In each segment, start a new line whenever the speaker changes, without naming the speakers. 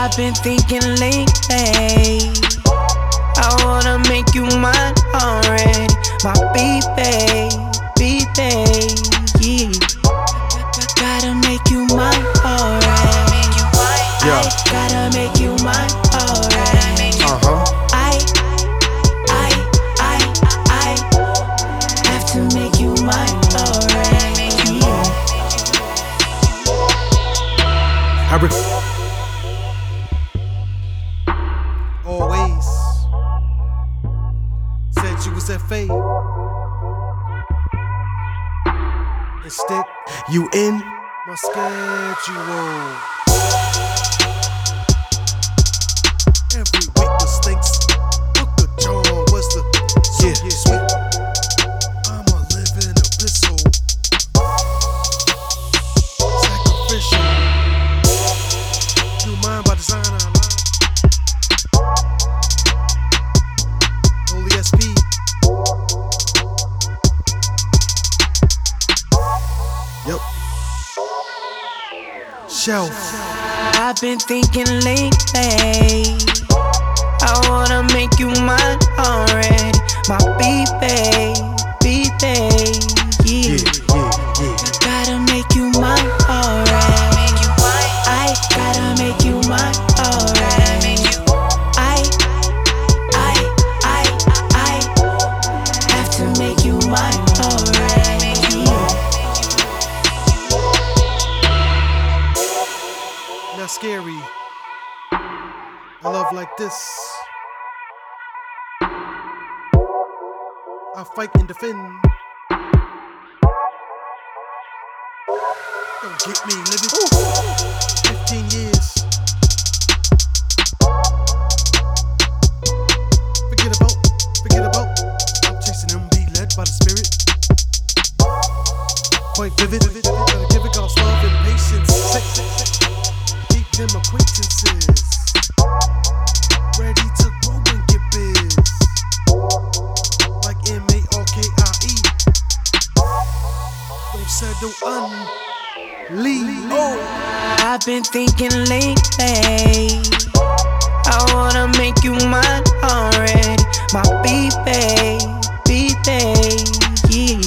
I've been thinking lately. I wanna make you mine already. My baby, baby, yeah. Gotta make you mine already.
Yeah.
I gotta make you mine already.
Uh huh.
I, I, I, I have to make you mine already.
I re- said you was FA. Instead, you in my schedule. Every Yep. Shelf.
I've been thinking lately. I wanna make you mine already.
Scary. A love like this. I fight and defend. Don't get me living. 15 years. Forget about, forget about. I'm chasing them, be led by the spirit. Quite vivid. Gotta give it
I've been thinking lately. I wanna make you mine already. My baby, baby, yeah.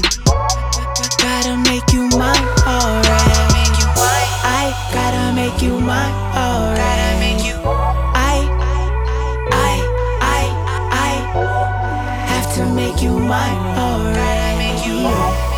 Gotta make you mine already. I gotta make you mine already. I, I, I, I have to make you mine already.